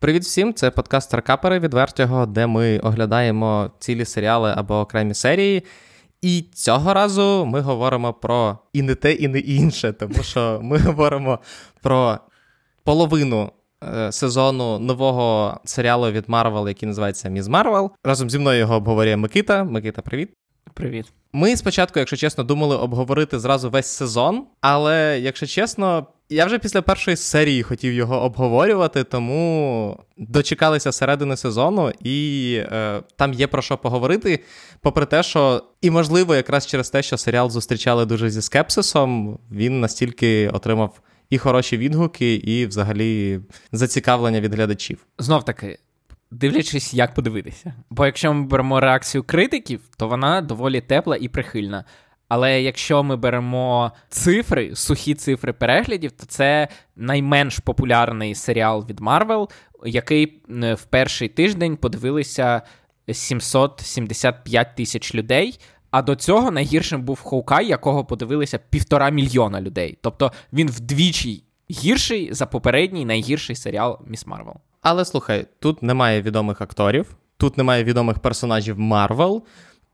Привіт всім! Це подкаст Старкапери відвертього, де ми оглядаємо цілі серіали або окремі серії. І цього разу ми говоримо про і не те, і не інше, тому що ми говоримо про половину е, сезону нового серіалу від Марвел, який називається Міз Марвел. Разом зі мною його обговорює Микита. Микита, привіт. Привіт. Ми спочатку, якщо чесно, думали обговорити зразу весь сезон, але якщо чесно, я вже після першої серії хотів його обговорювати, тому дочекалися середини сезону, і е, там є про що поговорити. Попри те, що і можливо, якраз через те, що серіал зустрічали дуже зі скепсисом, він настільки отримав і хороші відгуки, і взагалі зацікавлення від глядачів. Знов таки. Дивлячись, як подивитися. Бо якщо ми беремо реакцію критиків, то вона доволі тепла і прихильна. Але якщо ми беремо цифри, сухі цифри переглядів, то це найменш популярний серіал від Марвел, який в перший тиждень подивилися 775 тисяч людей. А до цього найгіршим був Hawkeye, якого подивилися півтора мільйона людей. Тобто він вдвічі гірший за попередній найгірший серіал Міс Марвел. Але слухай, тут немає відомих акторів, тут немає відомих персонажів Марвел.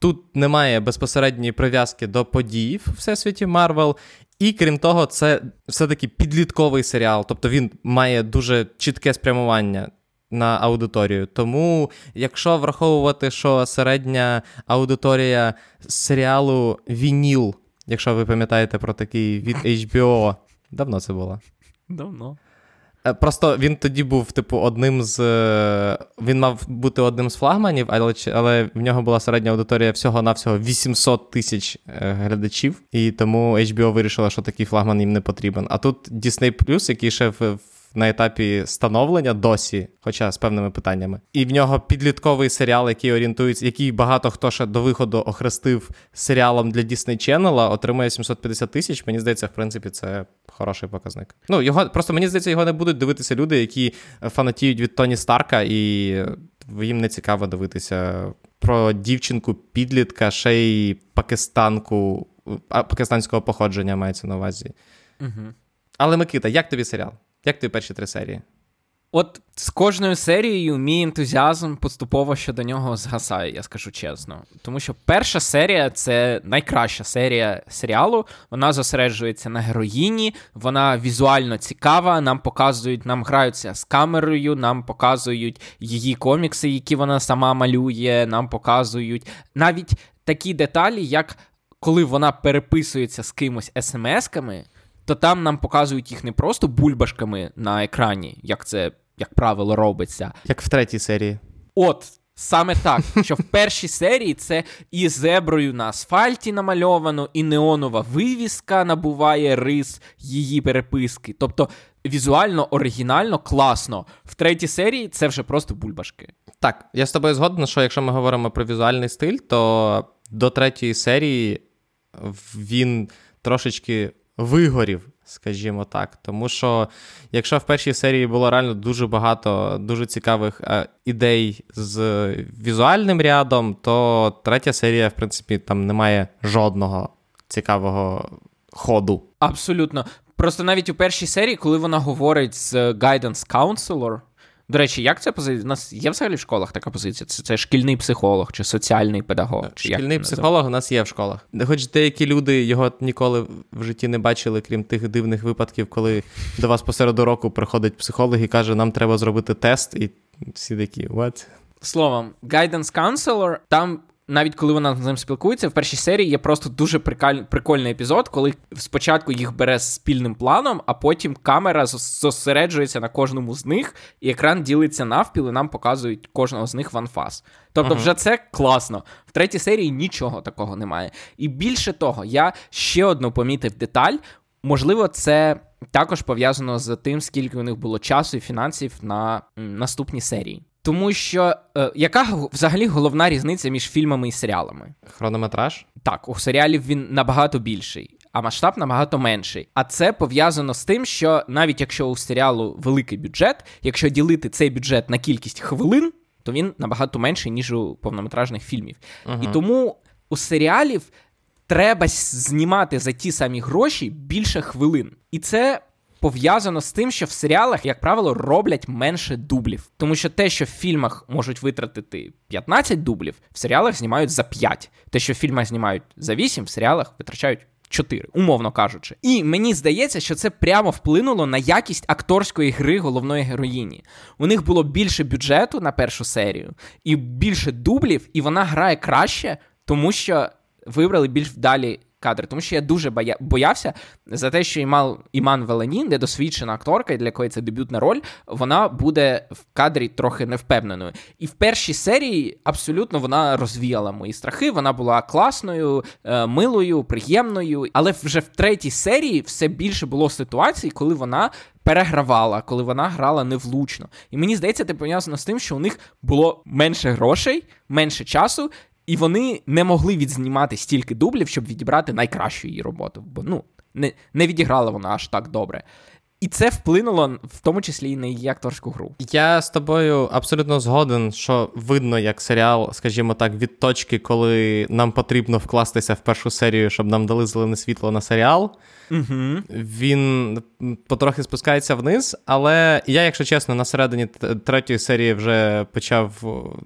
Тут немає безпосередньої прив'язки до подій в всесвіті Марвел. І крім того, це все-таки підлітковий серіал, тобто він має дуже чітке спрямування на аудиторію. Тому, якщо враховувати, що середня аудиторія серіалу Вініл, якщо ви пам'ятаєте про такий від HBO, давно це було? Давно. Е, просто він тоді був, типу, одним з. Е, він мав бути одним з флагманів, але але в нього була середня аудиторія всього-навсього 800 тисяч е, глядачів, і тому HBO вирішила, що такий флагман їм не потрібен. А тут Disney+, який ще в на етапі становлення досі, хоча з певними питаннями. І в нього підлітковий серіал, який орієнтується, який багато хто ще до виходу охрестив серіалом для Disney Channel, отримує 750 тисяч. Мені здається, в принципі, це хороший показник. Ну, його просто мені здається, його не будуть дивитися люди, які фанатіють від Тоні Старка, і їм не цікаво дивитися про дівчинку-підлітка, ще й пакистанку, пакистанського походження мається на увазі. Угу. Але Микита, як тобі серіал? Як тобі перші три серії? От з кожною серією мій ентузіазм поступово щодо нього згасає, я скажу чесно. Тому що перша серія це найкраща серія серіалу. Вона зосереджується на героїні, вона візуально цікава. Нам показують, нам граються з камерою, нам показують її комікси, які вона сама малює. Нам показують навіть такі деталі, як коли вона переписується з кимось смс-ками то там нам показують їх не просто бульбашками на екрані, як це, як правило, робиться. Як в третій серії. От. Саме так, що в першій серії це і зеброю на асфальті намальовано, і неонова вивіска набуває рис її переписки. Тобто візуально, оригінально, класно. В третій серії це вже просто бульбашки. Так, я з тобою згоден, що якщо ми говоримо про візуальний стиль, то до третьої серії він трошечки вигорів, скажімо так. Тому що, якщо в першій серії було реально дуже багато дуже цікавих е, ідей з візуальним рядом, то третя серія, в принципі, там немає жодного цікавого ходу. Абсолютно. Просто навіть у першій серії, коли вона говорить з Guidance Counselor, до речі, як ця позиція? У нас є взагалі в школах така позиція? Це це шкільний психолог чи соціальний педагог? Чи Шкільний психолог у нас є в школах. Хоч деякі люди його ніколи в житті не бачили, крім тих дивних випадків, коли до вас посеред року приходить психолог і каже, нам треба зробити тест, і всі такі, what? Словом, guidance counselor, там навіть коли вона з ним спілкується, в першій серії є просто дуже прикаль... прикольний епізод, коли спочатку їх бере спільним планом, а потім камера зосереджується на кожному з них, і екран ділиться навпіл, і нам показують кожного з них в анфас. Тобто, uh-huh. вже це класно. В третій серії нічого такого немає. І більше того, я ще одну помітив деталь. Можливо, це також пов'язано з тим, скільки у них було часу і фінансів на наступні серії. Тому що е, яка взагалі головна різниця між фільмами і серіалами? Хронометраж? Так, у серіалів він набагато більший, а масштаб набагато менший. А це пов'язано з тим, що навіть якщо у серіалу великий бюджет, якщо ділити цей бюджет на кількість хвилин, то він набагато менший, ніж у повнометражних фільмів. Угу. І тому у серіалів треба знімати за ті самі гроші більше хвилин. І це пов'язано з тим, що в серіалах, як правило, роблять менше дублів. Тому що те, що в фільмах можуть витратити 15 дублів, в серіалах знімають за 5. Те, що в фільмах знімають за 8, в серіалах витрачають. 4, умовно кажучи. І мені здається, що це прямо вплинуло на якість акторської гри головної героїні. У них було більше бюджету на першу серію, і більше дублів, і вона грає краще, тому що вибрали більш вдалі кадри, тому що я дуже боя... боявся за те, що Іман, Іман Веланін, недосвідчена акторка, для якої це дебютна роль, вона буде в кадрі трохи невпевненою. І в першій серії абсолютно вона розвіяла мої страхи. Вона була класною, е, милою, приємною. Але вже в третій серії все більше було ситуацій, коли вона. Перегравала, коли вона грала невлучно. І мені здається, це пов'язано з тим, що у них було менше грошей, менше часу, і вони не могли відзнімати стільки дублів, щоб відібрати найкращу її роботу. Бо ну, не не відіграла вона аж так добре. І це вплинуло в тому числі і на її акторську гру. Я з тобою абсолютно згоден, що видно, як серіал, скажімо так, від точки, коли нам потрібно вкластися в першу серію, щоб нам дали зелене світло на серіал. Угу. Він потрохи спускається вниз, але я, якщо чесно, на середині третьої серії вже почав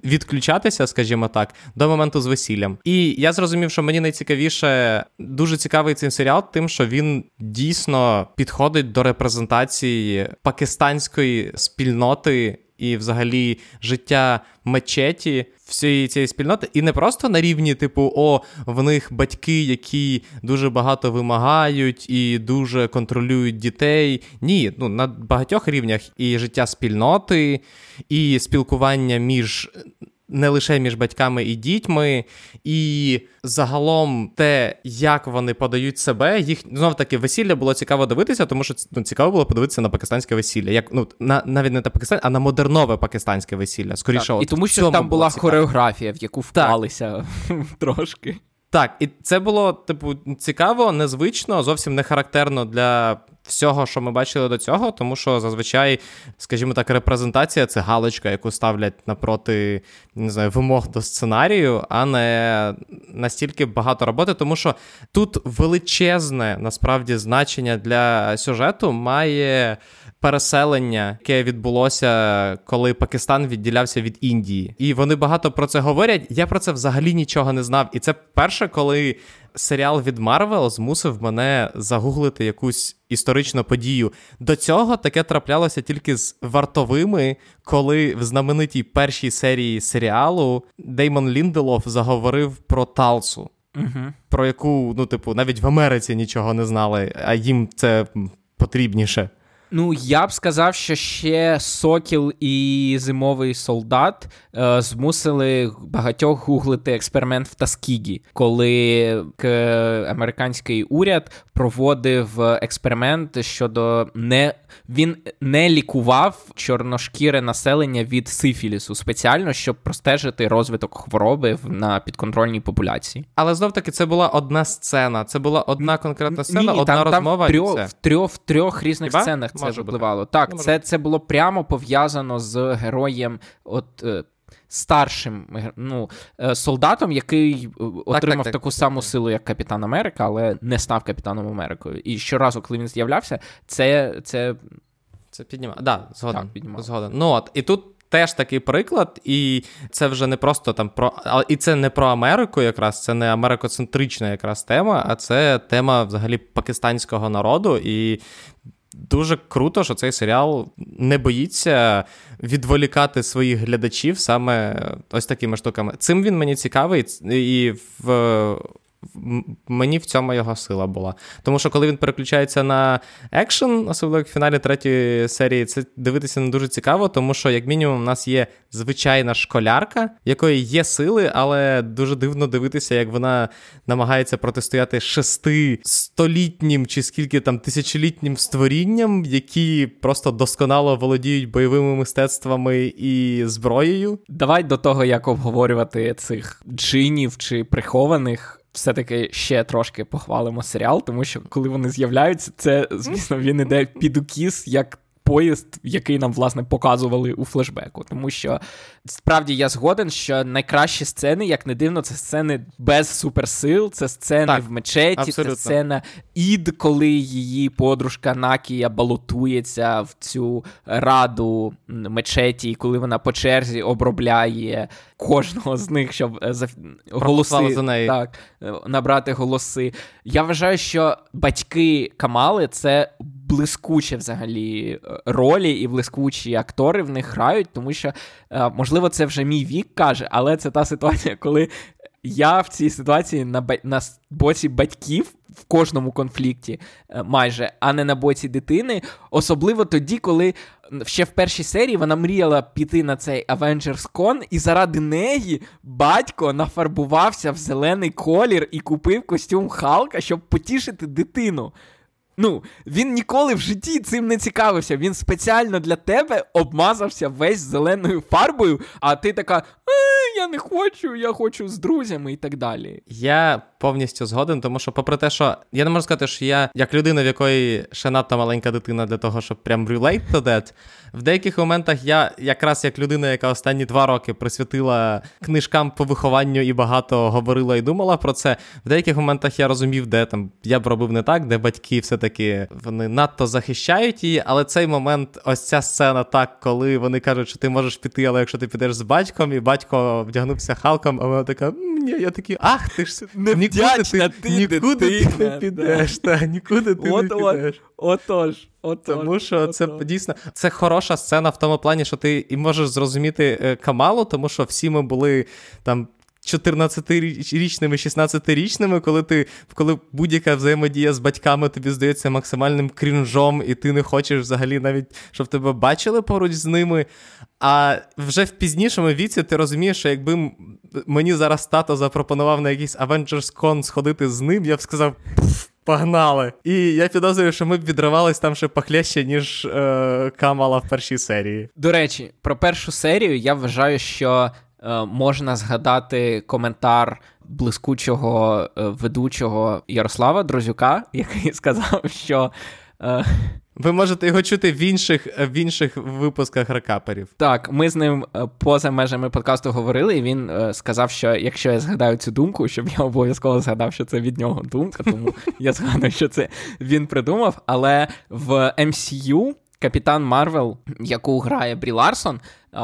відключатися, скажімо так, до моменту з весіллям. І я зрозумів, що мені найцікавіше, дуже цікавий цей серіал, тим, що він дійсно підходить до репрезентації пакистанської спільноти і взагалі життя мечеті всієї цієї спільноти, і не просто на рівні, типу, о, в них батьки, які дуже багато вимагають і дуже контролюють дітей. Ні, ну на багатьох рівнях і життя спільноти, і спілкування між не лише між батьками і дітьми, і загалом те, як вони подають себе, їх знов таки весілля було цікаво дивитися, тому що ну, цікаво було подивитися на пакистанське весілля. Як ну на навіть не на пакистанське, а на модернове пакистанське весілля. Скоріше, так, от і тому що там була цікаво. хореографія, в яку вклалися трошки. Так, і це було, типу, цікаво, незвично, зовсім не характерно для всього, що ми бачили до цього, тому що зазвичай, скажімо так, репрезентація це галочка, яку ставлять напроти не знаю, вимог до сценарію, а не настільки багато роботи, тому що тут величезне насправді значення для сюжету має переселення, яке відбулося, коли Пакистан відділявся від Індії. І вони багато про це говорять. Я про це взагалі нічого не знав. І це перше, коли серіал від Марвел змусив мене загуглити якусь історичну подію. До цього таке траплялося тільки з вартовими, коли в знаменитій першій серії серіалу Деймон Лінделов заговорив про Талсу. Угу. Про яку, ну, типу, навіть в Америці нічого не знали, а їм це потрібніше. Ну, я б сказав, що ще Сокіл і Зимовий солдат е, змусили багатьох гуглити експеримент в Таскігі, коли к, американський уряд проводив експеримент щодо не він не лікував чорношкіре населення від сифілісу спеціально, щоб простежити розвиток хвороби на підконтрольній популяції. Але знов таки це була одна сцена. Це була одна конкретна сцена, Ні, одна там, розмова. Там в, трьох, в трьох в трьох різних Хіба? сценах це Може впливало. Бути. Так, це це було прямо пов'язано з героєм. от... Е, старшим ну, е, солдатом, який е, отримав так, так, таку так, саму силу, як Капітан Америка, але не став Капітаном Америкою. І щоразу, коли він з'являвся, це це це піднімає. Да, згоден. Так, піднімав. згоден. Ну от, і тут. Теж такий приклад, і це вже не просто там про. І це не про Америку, якраз це не америкоцентрична якраз тема, а це тема взагалі пакистанського народу. І дуже круто, що цей серіал не боїться відволікати своїх глядачів саме ось такими штуками. Цим він мені цікавий, і в Мені в цьому його сила була. Тому що коли він переключається на екшен, особливо в фіналі третьої серії, це дивитися не дуже цікаво, тому що, як мінімум, у нас є звичайна школярка, якої є сили, але дуже дивно дивитися, як вона намагається протистояти шести столітнім чи скільки там тисячолітнім створінням, які просто досконало володіють бойовими мистецтвами і зброєю. Давай до того, як обговорювати цих джинів чи прихованих все-таки ще трошки похвалимо серіал, тому що коли вони з'являються, це, звісно, він іде під укіс як поїзд, який нам власне показували у флешбеку. Тому що справді я згоден, що найкращі сцени, як не дивно, це сцени без суперсил, це сцени так, в мечеті, абсолютно. це сцена ід, коли її подружка Накія балотується в цю раду мечеті, і коли вона по черзі обробляє кожного з них, щоб е, голоси за неї. Так, е, набрати голоси. Я вважаю, що батьки Камали це блискучі взагалі е, ролі і блискучі актори в них грають, тому що, можливо, це вже мій вік каже, але це та ситуація, коли я в цій ситуації на на боці батьків в кожному конфлікті е, майже, а не на боці дитини. Особливо тоді, коли ще в першій серії вона мріяла піти на цей Avengers Con, і заради неї батько нафарбувався в зелений колір і купив костюм Халка, щоб потішити дитину. Ну, він ніколи в житті цим не цікавився. Він спеціально для тебе обмазався весь зеленою фарбою, а ти така. «Е, я не хочу, я хочу з друзями і так далі. Я повністю згоден, тому що, попри те, що я не можу сказати, що я, як людина, в якої ще надто маленька дитина для того, щоб прям relate to that, в деяких моментах я, якраз як людина, яка останні два роки присвятила книжкам по вихованню і багато говорила і думала про це. В деяких моментах я розумів, де там я б робив не так, де батьки все-таки вони надто захищають її, але цей момент, ось ця сцена, так, коли вони кажуть, що ти можеш піти, але якщо ти підеш з батьком, і батько вдягнувся халком, а вона така, ні, я такий, ах, ти ж не Вдячна ти, ти нікуди ти не підеш, та, нікуди ти от, не підеш. Отож. От, Тому що от, це от. дійсно це хороша сцена в тому плані, що ти і можеш зрозуміти е, Камалу, тому що всі ми були там. 14-річними, 16-річними, коли ти коли будь-яка взаємодія з батьками тобі здається максимальним крінжом, і ти не хочеш взагалі навіть, щоб тебе бачили поруч з ними. А вже в пізнішому віці ти розумієш, що якби мені зараз тато запропонував на якийсь Avengers Con сходити з ним, я б сказав. Погнали! І я підозрюю, що ми б відривались там ще похлеще, ніж е, Камала в першій серії. До речі, про першу серію я вважаю, що можна згадати коментар блискучого е, ведучого Ярослава Друзюка, який сказав, що. Е, ви можете його чути в інших в інших випусках рекаперів. Так, ми з ним е, поза межами подкасту говорили, і він е, сказав, що якщо я згадаю цю думку, щоб я обов'язково згадав, що це від нього думка, тому я згадую, що це він придумав. Але в MCU Капітан Марвел, яку грає Брі Ларсон, е,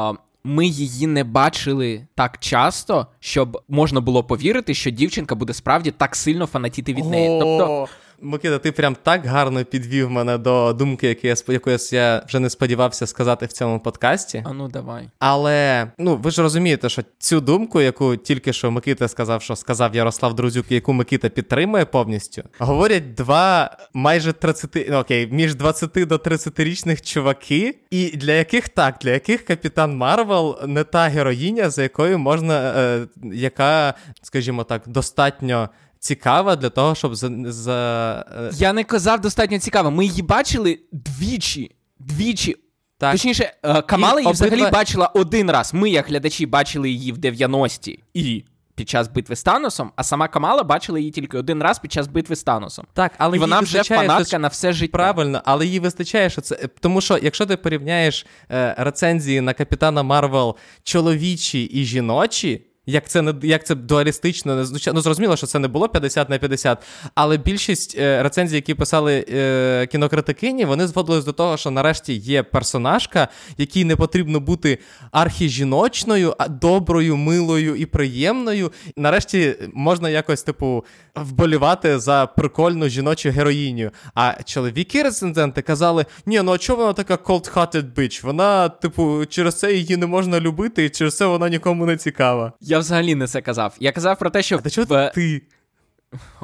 ми її не бачили так часто, щоб можна було повірити, що дівчинка буде справді так сильно фанатіти від неї. Тобто. Микита, ти прям так гарно підвів мене до думки, яку я якоїсь я вже не сподівався сказати в цьому подкасті. А ну давай. Але ну ви ж розумієте, що цю думку, яку тільки що Микита сказав, що сказав Ярослав Друзюк, яку Микита підтримує повністю, говорять два майже 30, ну, окей, між 20 до 30-річних чуваки, і для яких так, для яких капітан Марвел не та героїня, за якою можна, е, яка, скажімо так, достатньо цікава для того, щоб за. за... Е, Я не казав достатньо цікаво. Ми її бачили двічі. Двічі. Так. Точніше, е, Камала її взагалі обидва... бачила один раз. Ми, як глядачі, бачили її в 90-ті і під час битви з Таносом, а сама Камала бачила її тільки один раз під час битви з Таносом. Так, але і вона вже фанатка що... на все життя. Правильно, але їй вистачає, що це. Тому що, якщо ти порівняєш е, рецензії на Капітана Марвел чоловічі і жіночі, як це не як це дуалістично не. Ну, зрозуміло, що це не було 50 на 50, але більшість е, рецензій, які писали е, кінокритикині, вони зводились до того, що нарешті є персонажка, якій не потрібно бути архіжіночною, а доброю, милою і приємною. Нарешті можна якось, типу, вболівати за прикольну жіночу героїню. А чоловіки рецензенти казали: ні, ну а чого вона така cold-hearted bitch? Вона, типу, через це її не можна любити, і через це вона нікому не цікава. Я взагалі не це казав. Я казав про те, що. А до чого ти?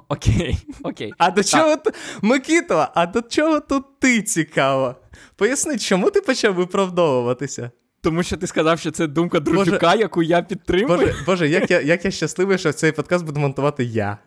Окей, окей. А до чого ти. Микіто, а до чого тут ти цікаво? Поясни, чому ти почав виправдовуватися? Тому що ти сказав, що це думка Дружука, Боже, яку я підтримую. Боже, Боже, як я як я щасливий, що цей подкаст буду монтувати я.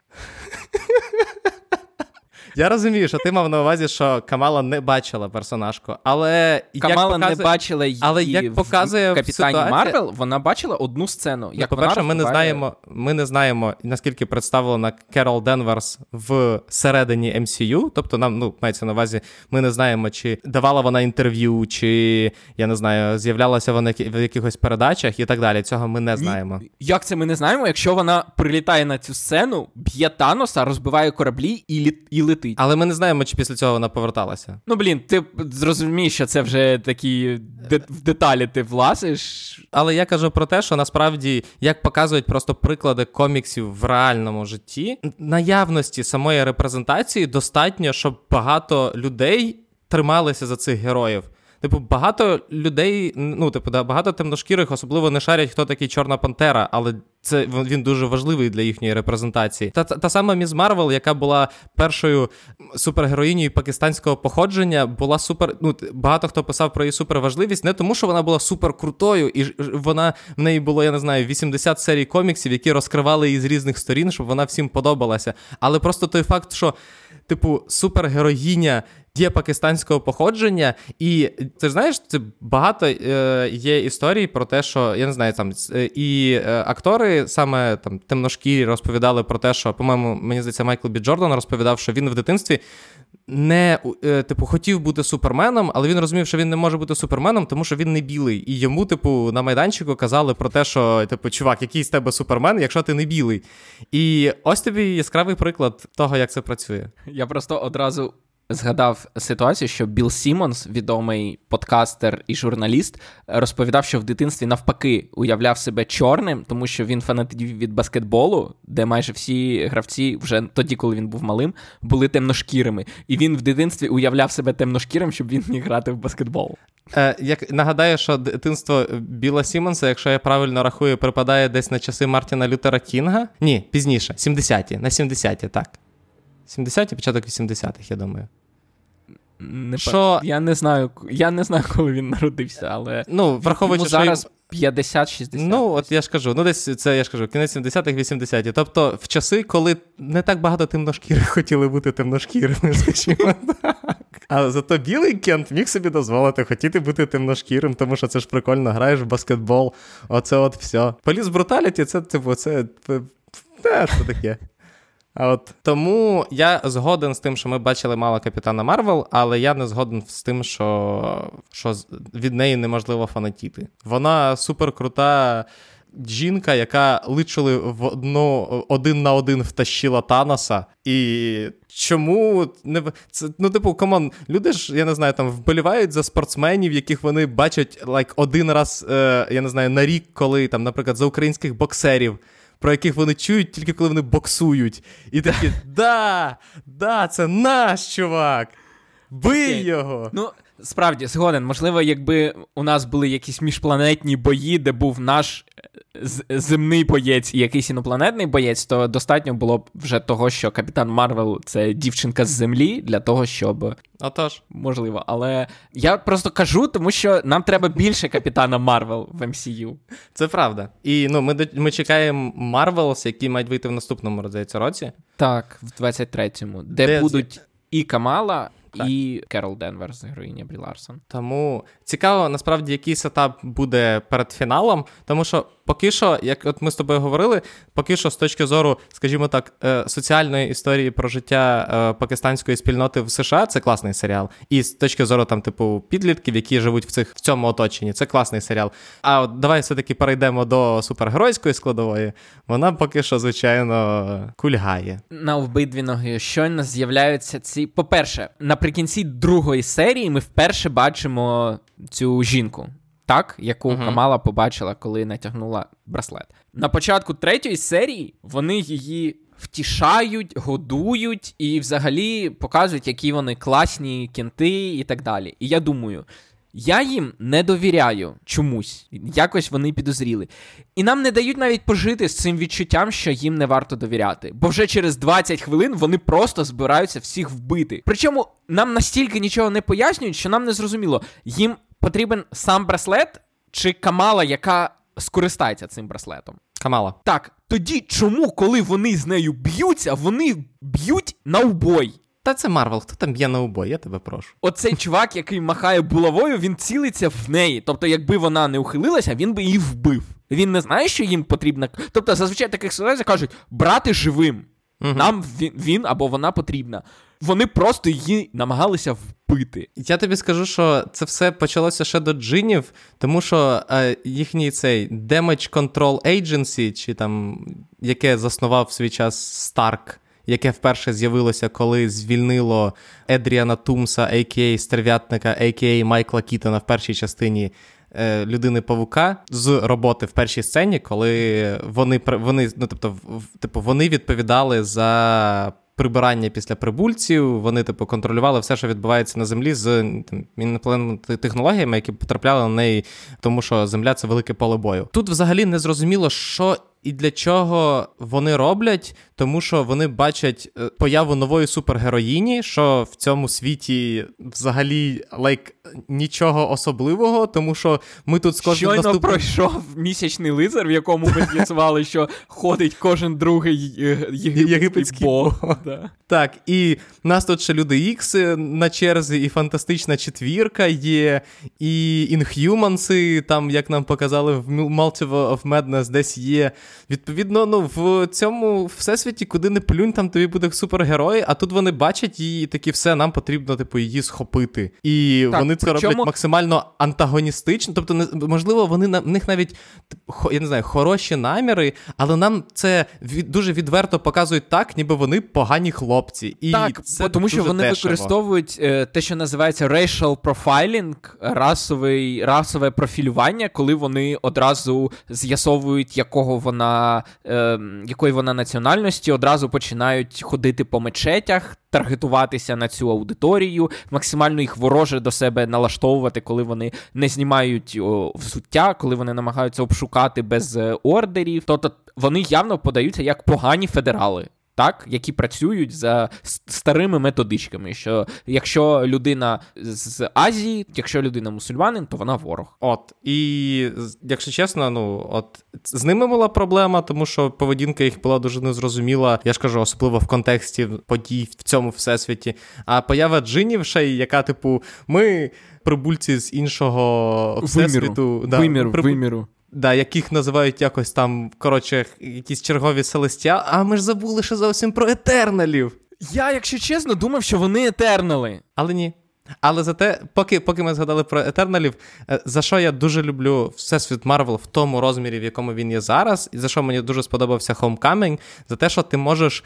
Я розумію, що ти мав на увазі, що Камала не бачила персонажку, але Камала як показує... не бачила її але як показує в Капітані ситуація... Марвел, вона бачила одну сцену. Ну, по-перше, вона ми не знаємо, ми не знаємо, наскільки представлена Керол Денверс в середині MCU. Тобто, нам ну мається на увазі, ми не знаємо, чи давала вона інтерв'ю, чи я не знаю, з'являлася вона в якихось передачах і так далі. Цього ми не знаємо. Як це ми не знаємо, якщо вона прилітає на цю сцену, б'є Таноса, розбиває кораблі і, літ... і летить. Але ми не знаємо, чи після цього вона поверталася. Ну блін, ти зрозумієш, що це вже такі де... в деталі ти влазиш. Але я кажу про те, що насправді, як показують просто приклади коміксів в реальному житті, наявності самої репрезентації достатньо, щоб багато людей трималися за цих героїв. Типу, багато людей, ну, типу, да, багато темношкірих особливо не шарять, хто такий Чорна Пантера, але це він дуже важливий для їхньої репрезентації. Та та, сама Міз Марвел, яка була першою супергероїнею пакистанського походження, була супер. Ну, багато хто писав про її суперважливість, не тому, що вона була суперкрутою, і вона в неї було, я не знаю, 80 серій коміксів, які розкривали її з різних сторін, щоб вона всім подобалася. Але просто той факт, що, типу, супергероїня є пакистанського походження, і ти знаєш, це багато е, є історій про те, що я не знаю, там і е, актори саме там темношкірі розповідали про те, що, по-моєму, мені здається, Майкл Бі Джордан розповідав, що він в дитинстві. Не е, типу хотів бути суперменом, але він розумів, що він не може бути суперменом, тому що він не білий. І йому, типу, на майданчику казали про те, що типу, чувак, який з тебе супермен, якщо ти не білий. І ось тобі яскравий приклад того, як це працює. Я просто одразу згадав ситуацію, що Білл Сімонс, відомий подкастер і журналіст, розповідав, що в дитинстві навпаки уявляв себе чорним, тому що він фанатів від баскетболу, де майже всі гравці, вже тоді, коли він був малим, були темношкірими. І він в дитинстві уявляв себе темношкірим, щоб він міг грати в баскетбол. Е, я нагадаю, що дитинство Біла Сімонса, якщо я правильно рахую, припадає десь на часи Мартіна Лютера Кінга. Ні, пізніше, 70-ті, на 70-ті, так. 70-ті, початок 80-х, я думаю. Не Що... Я не знаю, я не знаю, коли він народився, але ну, враховуючи Йому зараз 50-60. Ну, от я ж кажу, ну десь це я ж кажу, кінець 70-х, 80-ті. Тобто в часи, коли не так багато темношкірих хотіли бути темношкірими, скажімо так. А зато білий Кент міг собі дозволити хотіти бути темношкірим, тому що це ж прикольно, граєш в баскетбол. Оце от все. Поліс бруталіті, це типу, це. Це таке. От Тому я згоден з тим, що ми бачили мало Капітана Марвел, але я не згоден з тим, що що від неї неможливо фанатіти. Вона суперкрута жінка, яка личили в одно, один на один втащила Таноса. І чому не це, ну, типу, комон, люди ж, я не знаю, там вболівають за спортсменів, яких вони бачать like, один раз, е, я не знаю, на рік, коли там, наприклад, за українських боксерів про яких вони чують тільки коли вони боксують. І такі, да, да, це наш чувак. Бий його! Ну, справді, згоден. Можливо, якби у нас були якісь міжпланетні бої, де був наш земний боєць і якийсь інопланетний боєць, то достатньо було б вже того, що Капітан Марвел це дівчинка з землі, для того, щоб. Отож. Можливо, але я просто кажу, тому що нам треба більше капітана Марвел в MCU. Це правда. І ну, ми ми чекаємо Марвелс, які мають вийти в наступному здається, році. Так, в 23-му, де, де будуть і Камала, так. і Керол Денверс, героїня Брі Ларсон. Тому цікаво, насправді, який setup буде перед фіналом, тому що поки що, як от ми з тобою говорили, поки що з точки зору, скажімо так, е, соціальної історії про життя е, пакистанської спільноти в США, це класний серіал. І з точки зору там, типу, підлітків, які живуть в цих в цьому оточенні, це класний серіал. А от давай все-таки перейдемо до супергеройської складової. Вона поки що, звичайно, кульгає. На обидві ноги щойно з'являються ці. По-перше, наприкінці другої серії ми вперше бачимо цю жінку так, яку uh-huh. Камала побачила, коли натягнула браслет. На початку третьої серії вони її втішають, годують і взагалі показують, які вони класні кінти і так далі. І я думаю. Я їм не довіряю чомусь, якось вони підозріли. І нам не дають навіть пожити з цим відчуттям, що їм не варто довіряти. Бо вже через 20 хвилин вони просто збираються всіх вбити. Причому нам настільки нічого не пояснюють, що нам не зрозуміло, їм потрібен сам браслет чи Камала, яка скористається цим браслетом? Камала. Так, тоді чому, коли вони з нею б'ються, вони б'ють на убой? Та це Марвел, хто там б'є на убой, я тебе прошу. Оцей чувак, який махає булавою, він цілиться в неї. Тобто, якби вона не ухилилася, він би її вбив. Він не знає, що їм потрібно. Тобто, зазвичай таких ситуаціях кажуть брати живим. Угу. Нам він, він або вона потрібна. Вони просто її намагалися вбити. Я тобі скажу, що це все почалося ще до джинів, тому що е, їхній цей Damage Control Agency, чи там яке заснував в свій час Старк, яке вперше з'явилося, коли звільнило Едріана Тумса, а.к.а. стерв'ятника, а.к.а. Майкла Кітона в першій частині. Е, людини Павука з роботи в першій сцені, коли вони вони, ну тобто, типу, вони відповідали за прибирання після прибульців. Вони, типу, контролювали все, що відбувається на землі з там, технологіями, які потрапляли на неї, тому що земля це велике поле бою. Тут взагалі не зрозуміло, що і для чого вони роблять, тому що вони бачать е, появу нової супергероїні, що в цьому світі взагалі лайк нічого особливого, тому що ми тут з кожним Щойно наступним... пройшов місячний лицар, в якому ми з'ясували, що ходить кожен другий е, єгипетський бог. Так, і нас тут ще люди Ікс на черзі, і фантастична четвірка є, і інх'юманси, там, як нам показали, в Multiverse of Madness десь є. Відповідно, ну в цьому всесвіті, куди не плюнь, там тобі буде супергерой, а тут вони бачать її і такі все, нам потрібно, типу, її схопити. І так, вони це причому... роблять максимально антагоністично. Тобто, можливо, вони на в них навіть я не знаю, хороші наміри, але нам це від, дуже відверто показують так, ніби вони погані хлопці. І Так, це тому що вони дешево. використовують е, те, що називається racial profiling, расовий, расове профілювання, коли вони одразу з'ясовують, якого вона, е, якої вона національності, одразу починають ходити по мечетях, таргетуватися на цю аудиторію, максимально їх вороже до себе налаштовувати, коли вони не знімають о, взуття, коли вони намагаються обшукати без е, ордерів. Тобто вони явно подаються як погані федерали так, які працюють за старими методичками. Що якщо людина з Азії, якщо людина мусульманин, то вона ворог. От і якщо чесно, ну от з ними була проблема, тому що поведінка їх була дуже незрозуміла. Я ж кажу, особливо в контексті подій в цьому всесвіті. А поява джинів ще, яка, типу, ми прибульці з іншого всесвіту. Виміру, да, виміру, прибуль... виміру. Да, яких називають якось там, коротше, якісь чергові селестя, а ми ж забули ще зовсім про етерналів. Я, якщо чесно, думав, що вони етернали. Але ні. Але зате, поки поки ми згадали про етерналів, е, за що я дуже люблю Всесвіт Марвел в тому розмірі, в якому він є зараз, і за що мені дуже сподобався Homecoming, за те, що ти можеш.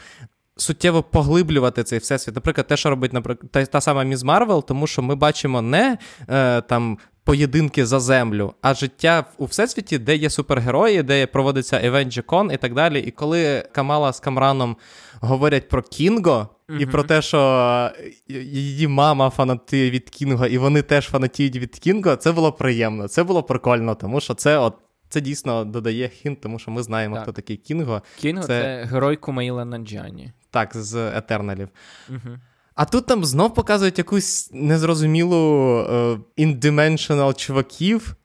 Суттєво поглиблювати цей всесвіт. Наприклад, те, що робить наприклад, та, та сама Міз Марвел, тому що ми бачимо не е, там поєдинки за землю, а життя у всесвіті, де є супергерої, де проводиться AvengerCon і так далі. І коли Камала з Камраном говорять про Кінго mm-hmm. і про те, що її мама фанатує від Кінго, і вони теж фанатіють від Кінго, це було приємно, це було прикольно, тому що це от. Це дійсно додає хінт, тому що ми знаємо, так. хто такий Кінго. Кінго це, це герой Кумаїла Наджані. Так, з Етерналів. Угу. А тут там знов показують якусь незрозумілу е, in-dimensional чуваків.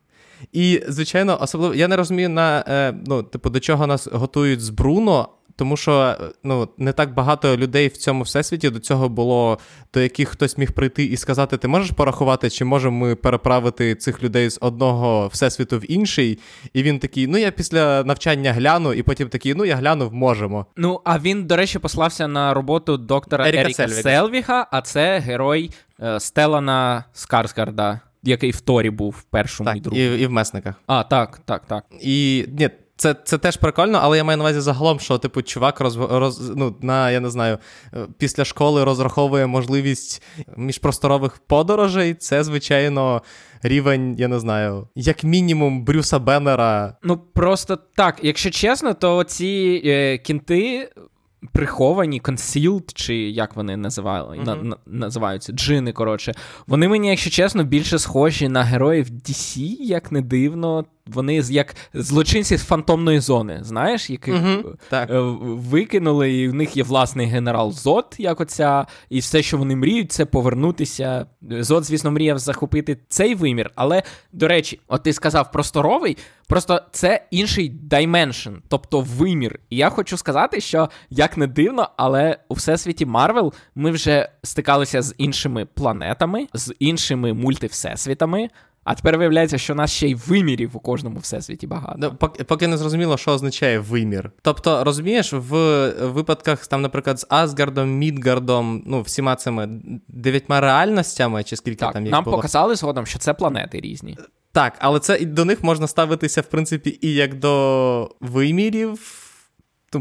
І, звичайно, особливо я не розумію на е, ну, типу, до чого нас готують з Бруно, тому що ну, не так багато людей в цьому всесвіті до цього було, до яких хтось міг прийти і сказати: Ти можеш порахувати, чи можемо ми переправити цих людей з одного всесвіту в інший? І він такий: Ну, я після навчання гляну, і потім такий, ну я глянув, можемо. Ну, а він, до речі, послався на роботу доктора Еріка, Еріка Сельвіга. Селвіга, а це герой е, Стелана Скарсгарда. Який в Торі був в першому так, і другому. І, і в месниках. А, так, так, так. І ні, це це теж прикольно, але я маю на увазі загалом, що типу чувак роз, роз, ну, на я не знаю, е, після школи розраховує можливість міжпросторових подорожей. Це, звичайно, рівень, я не знаю, як мінімум Брюса Беннера. Ну просто так, якщо чесно, то ці е, кінти. Приховані, concealed, чи як вони називали, mm-hmm. на, називаються, джини, коротше. Вони мені, якщо чесно, більше схожі на героїв DC, як не дивно вони як злочинці з фантомної зони, знаєш, яких угу, так. викинули, і в них є власний генерал Зод, як оця, і все, що вони мріють, це повернутися. Зод, звісно, мріяв захопити цей вимір, але, до речі, от ти сказав просторовий. Просто це інший dimension, тобто вимір. І я хочу сказати, що як не дивно, але у всесвіті Марвел ми вже стикалися з іншими планетами, з іншими мультивсесвітами. А тепер виявляється, що у нас ще й вимірів у кожному всесвіті багато. Ну, поки, поки не зрозуміло, що означає вимір. Тобто, розумієш, в випадках, там, наприклад, з Асгардом, Мідгардом, ну, всіма цими дев'ятьма реальностями, чи скільки так, там їх нам було. показали згодом, що це планети різні. Так, але це до них можна ставитися, в принципі, і як до вимірів.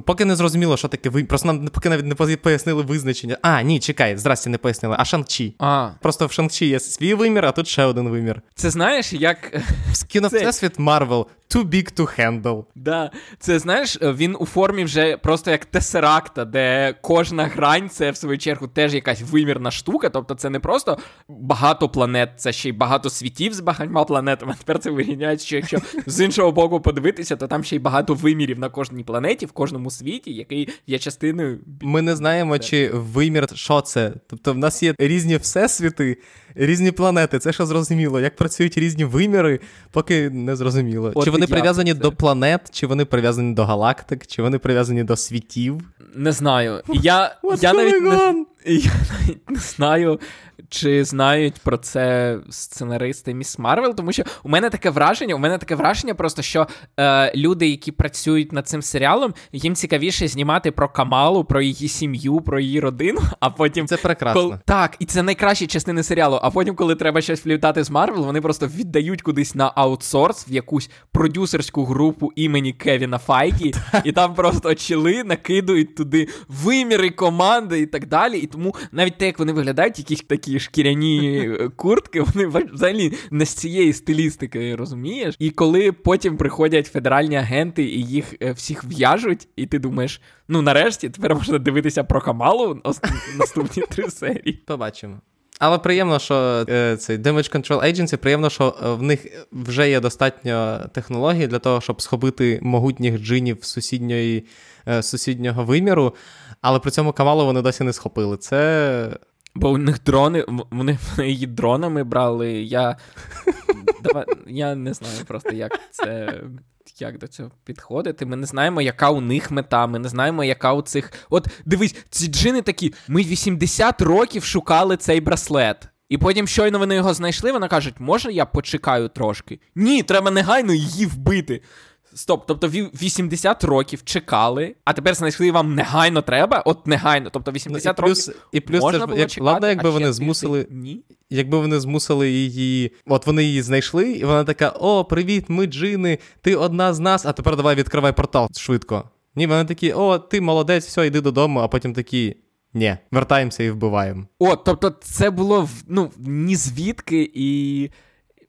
Поки не зрозуміло, що таке вимір. Просто нам поки навіть не пояснили визначення. А, ні, чекай, здрасті, не пояснили. А Шанг-Чі. А. Просто в Шанг-Чі є свій вимір, а тут ще один вимір. Це знаєш, як. В кіновсесвіт Марвел too big to handle. Да, Це знаєш, він у формі вже просто як тесеракта, де кожна грань це в свою чергу теж якась вимірна штука. Тобто це не просто багато планет, це ще й багато світів з багатьма планетами. Тепер це вирівняється, що якщо з іншого боку подивитися, то там ще й багато вимірів на кожній планеті, в кожному світі, який є частиною. Ми не знаємо, чи вимір що це. Тобто, в нас є різні всесвіти, різні планети. Це що зрозуміло. Як працюють різні виміри, поки не зрозуміло. От чи вони прив'язані до планет, чи вони прив'язані до галактик, чи вони прив'язані до світів? Не знаю. Я я навіть не, я навіть не знаю, чи знають про це сценаристи Міс Марвел, тому що у мене таке враження, у мене таке враження, просто що е, люди, які працюють над цим серіалом, їм цікавіше знімати про Камалу, про її сім'ю, про її родину. А потім це прекрасно. Кол... Так, і це найкращі частини серіалу. А потім, коли треба щось влітати з Марвел, вони просто віддають кудись на аутсорс в якусь продюсерську групу імені Кевіна Файгі, і там просто чили накидують туди виміри команди і так далі. І тому навіть те, як вони виглядають, якісь такі шкіряні е, куртки, вони взагалі не з цієї стилістики, розумієш? І коли потім приходять федеральні агенти і їх е, всіх в'яжуть, і ти думаєш, ну нарешті тепер можна дивитися про Камалу наступні три серії. Побачимо. Але приємно, що е, цей Damage Control Agency, приємно, що в них вже є достатньо технологій для того, щоб схопити могутніх джинів сусідньої, е, сусіднього виміру, але при цьому Камалу вони досі не схопили. Це Бо у них дрони, вони її дронами брали. Я Давай, я не знаю просто, як це. Як до цього підходити? Ми не знаємо, яка у них мета, ми не знаємо, яка у цих. От дивись, ці джини такі: ми 80 років шукали цей браслет. І потім, щойно вони його знайшли, вони кажуть, може я почекаю трошки? Ні, треба негайно її вбити. Стоп, тобто 80 років чекали, а тепер знайшли вам негайно треба, от негайно. Тобто 80 ну, і плюс, років. І плюс можна це ж було як, чекати, ладно, якби а вони змусили. Ні. Якби вони змусили її. От вони її знайшли, і вона така: О, привіт, ми джини, ти одна з нас, а тепер давай відкривай портал швидко. Ні, вони такі, о, ти молодець, все, йди додому, а потім такі. Ні, вертаємося і вбиваємо. О, тобто, це було ну, ні звідки і.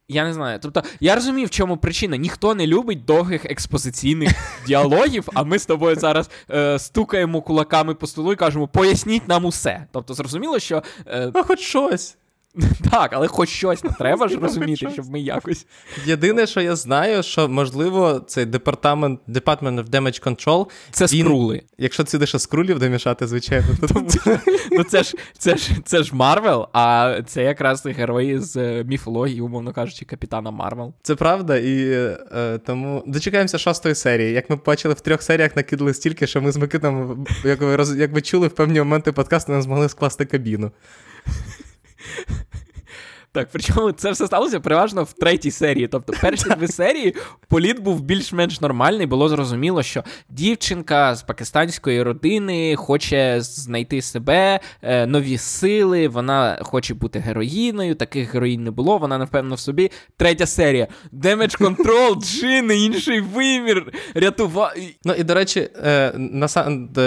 Я не знаю. Тобто, я розумію, в чому причина. Ніхто не любить довгих експозиційних діалогів, а ми з тобою зараз е, стукаємо кулаками по столу і кажемо, поясніть нам усе. Тобто, зрозуміло, що. Е... А хоч щось. Так, але хоч щось не треба ж розуміти, щоб ми якось. Єдине, що я знаю, що можливо цей департамент Department of Damage Control. Це він, скрули. Якщо це лише скрулів домішати, звичайно, то ну це ж це ж це ж Марвел, а це якраз герої з е, міфології, умовно кажучи, капітана Марвел. Це правда, і е, тому дочекаємося шостої серії. Як ми бачили, в трьох серіях накидали стільки, що ми з Микитом, як ви роз... як ви чули, в певні моменти подкасту не змогли скласти кабіну. Так, причому це все сталося переважно в третій серії. Тобто, перші дві серії політ був більш-менш нормальний. Було зрозуміло, що дівчинка з пакистанської родини хоче знайти себе, е, нові сили. Вона хоче бути героїною. Таких героїн не було. Вона напевно в собі. Третя серія. Damage Control, джини, інший вимір, рятува. Ну і до речі, е, на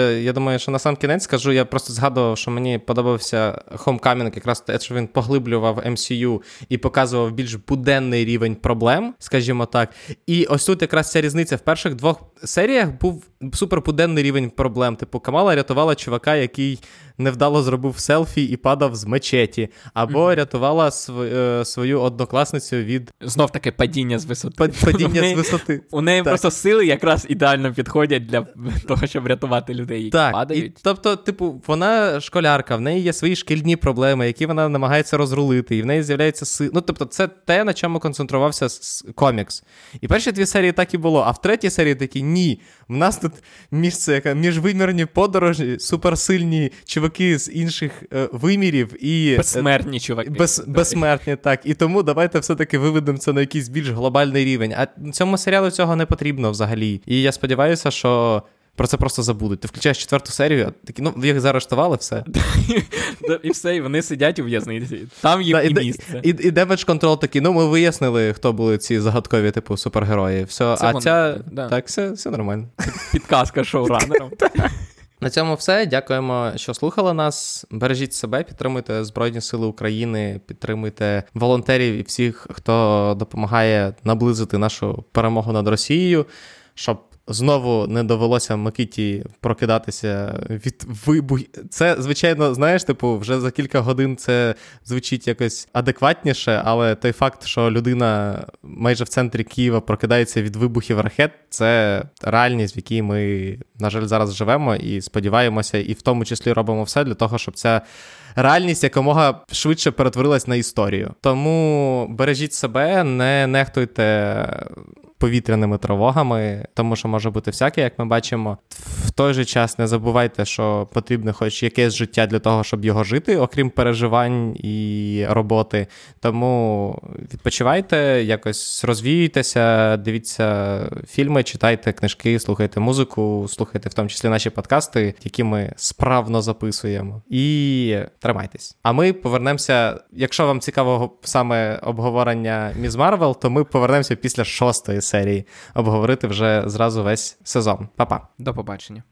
я думаю, що на сам кінець скажу. Я просто згадував, що мені подобався Homecoming, якраз те, що він поглиблював MCU MCU і показував більш буденний рівень проблем, скажімо так. І ось тут якраз ця різниця в перших двох серіях був супербуденний рівень проблем. Типу, Камала рятувала чувака, який невдало зробив селфі і падав з мечеті, або mm-hmm. рятувала св- е, свою однокласницю від знов таке падіння з висоти. Падіння з висоти. У неї так. просто сили якраз ідеально підходять для того, щоб рятувати людей, які так, падають. І, тобто, типу, вона школярка, в неї є свої шкільні проблеми, які вона намагається розрулити, і в неї з'являється сила. Ну, тобто, це те, на чому концентрувався комікс. І перші дві серії так і було, а в третій серії такі ні. В нас тут місце, яка міжвимірні подорожі, суперсильні чуваки з інших е, вимірів і. Е, безсмертні чуваки. Без, безсмертні, так. І тому давайте все-таки виведемо це на якийсь більш глобальний рівень. А цьому серіалу цього не потрібно взагалі. І я сподіваюся, що. Про це просто забудуть. Ти включаєш четверту серію, такі, ну, їх заарештували, все. І все, і вони сидять у в'язниці. Там їм і місце. І Damage Control такі, ну ми вияснили, хто були ці загадкові, типу, супергерої. Все, А ця. Так, все все нормально. Підказка шоуранером. На цьому все. Дякуємо, що слухали нас. Бережіть себе, підтримуйте Збройні Сили України, підтримуйте волонтерів і всіх, хто допомагає наблизити нашу перемогу над Росією, щоб знову не довелося Микиті прокидатися від вибухів. Це, звичайно, знаєш, типу, вже за кілька годин це звучить якось адекватніше, але той факт, що людина майже в центрі Києва прокидається від вибухів ракет, це реальність, в якій ми, на жаль, зараз живемо і сподіваємося, і в тому числі робимо все для того, щоб ця. Реальність якомога швидше перетворилась на історію. Тому бережіть себе, не нехтуйте повітряними тривогами, тому що може бути всяке, як ми бачимо. В той же час не забувайте, що потрібно хоч якесь життя для того, щоб його жити, окрім переживань і роботи. Тому відпочивайте, якось розвіюйтеся, дивіться фільми, читайте книжки, слухайте музику, слухайте в тому числі наші подкасти, які ми справно записуємо. І тримайтесь. А ми повернемося. Якщо вам цікаво саме обговорення Міз Марвел, то ми повернемося після шостої серії обговорити вже зразу весь сезон. Па-па. До побачення.